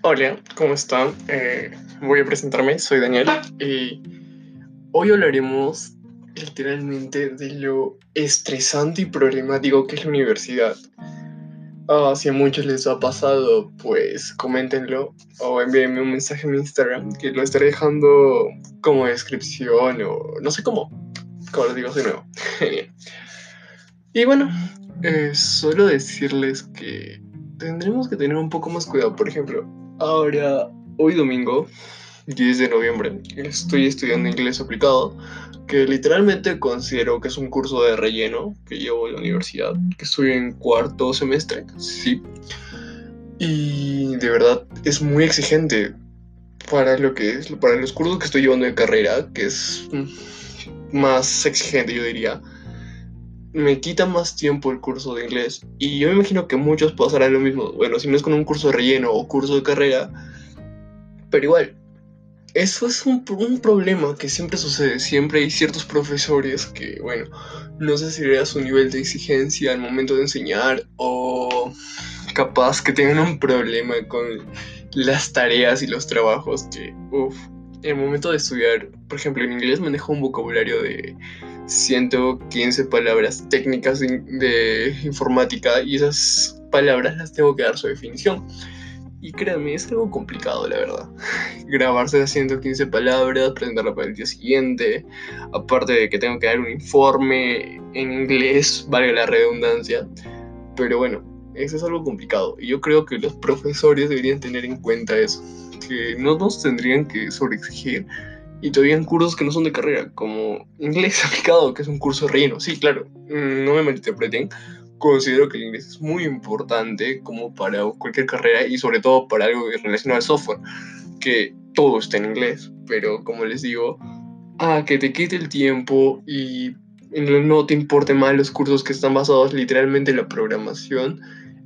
Hola, ¿cómo están? Eh, voy a presentarme, soy Daniel y hoy hablaremos literalmente de lo estresante y problemático que es la universidad. Ah, si a muchos les ha pasado, pues coméntenlo o envíenme un mensaje en Instagram que lo estaré dejando como descripción o no sé cómo. Como les digo de nuevo. y bueno, eh, solo decirles que tendremos que tener un poco más cuidado. Por ejemplo, ahora, hoy domingo, 10 de noviembre, estoy estudiando inglés aplicado, que literalmente considero que es un curso de relleno que llevo en la universidad, que estoy en cuarto semestre, sí. Y de verdad es muy exigente para lo que es, para los cursos que estoy llevando de carrera, que es más exigente, yo diría me quita más tiempo el curso de inglés. Y yo me imagino que muchos pasarán lo mismo. Bueno, si no es con un curso de relleno o curso de carrera. Pero igual, eso es un, un, problema que siempre sucede. Siempre hay ciertos profesores que, bueno, no sé si era su nivel de exigencia al momento de enseñar o capaz que tengan un problema con las tareas y los trabajos que, uff, en el momento de estudiar, por ejemplo, en inglés manejo un vocabulario de 115 palabras técnicas de, informática y esas palabras las tengo que dar su definición. Y créanme, es algo complicado, la verdad. Grabarse las 115 palabras, presentarla para el día siguiente. Aparte de que tengo que dar un informe en inglés, valga la redundancia. Pero bueno, eso es algo complicado. Y yo creo que los profesores deberían tener en cuenta eso. Que no nos tendrían que sobreexigir y todavía en cursos que no son de carrera, como inglés aplicado, que es un curso relleno. Sí, claro, mm, no me malinterpreten. Considero que el inglés es muy importante como para cualquier carrera y sobre todo para algo relacionado al software, que todo está en inglés, pero como les digo, a que te quite el tiempo y no te importe más los cursos que están basados literalmente en la programación,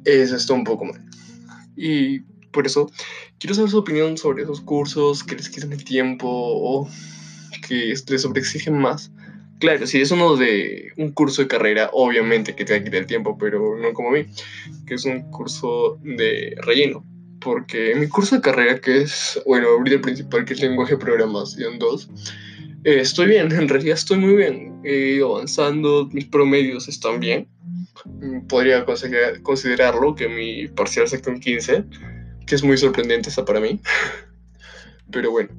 eso está un poco mal. Y por eso quiero saber su opinión sobre esos cursos que les quitan el tiempo o que les sobreexigen más. Claro, si es uno de un curso de carrera, obviamente que te va a quitar el tiempo, pero no como a mí, que es un curso de relleno. Porque mi curso de carrera, que es, bueno, el principal, que es lenguaje de programación 2, eh, estoy bien, en realidad estoy muy bien. He ido avanzando, mis promedios están bien. Podría considerarlo que mi parcial se en 15 que es muy sorprendente esa para mí. Pero bueno,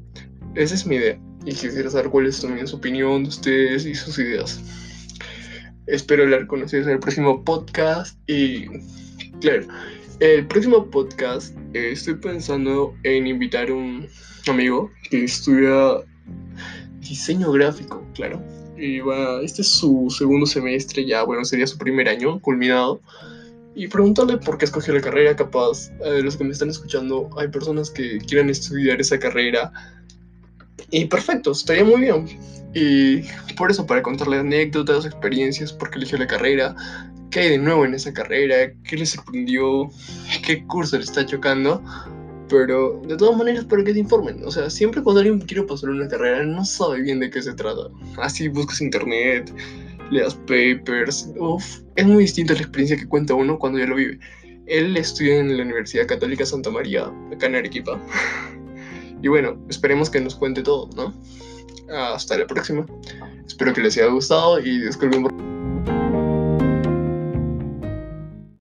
esa es mi idea y quisiera saber cuál es también su opinión de ustedes y sus ideas. Espero hablar con ustedes en el próximo podcast y claro, el próximo podcast eh, estoy pensando en invitar a un amigo que estudia diseño gráfico, claro. Y va, este es su segundo semestre ya, bueno, sería su primer año culminado y preguntarle por qué escogió la carrera, capaz de los que me están escuchando hay personas que quieran estudiar esa carrera y perfecto, estaría muy bien. Y por eso, para contarle anécdotas, experiencias, por qué eligió la carrera, qué hay de nuevo en esa carrera, qué le sorprendió, qué curso le está chocando. Pero de todas maneras, para que te informen. O sea, siempre cuando alguien quiere pasar una carrera, no sabe bien de qué se trata. Así buscas internet, leas papers. Uf, es muy distinta la experiencia que cuenta uno cuando ya lo vive. Él estudia en la Universidad Católica Santa María, acá en Arequipa. Y bueno, esperemos que nos cuente todo, ¿no? Hasta la próxima. Espero que les haya gustado y disculpen por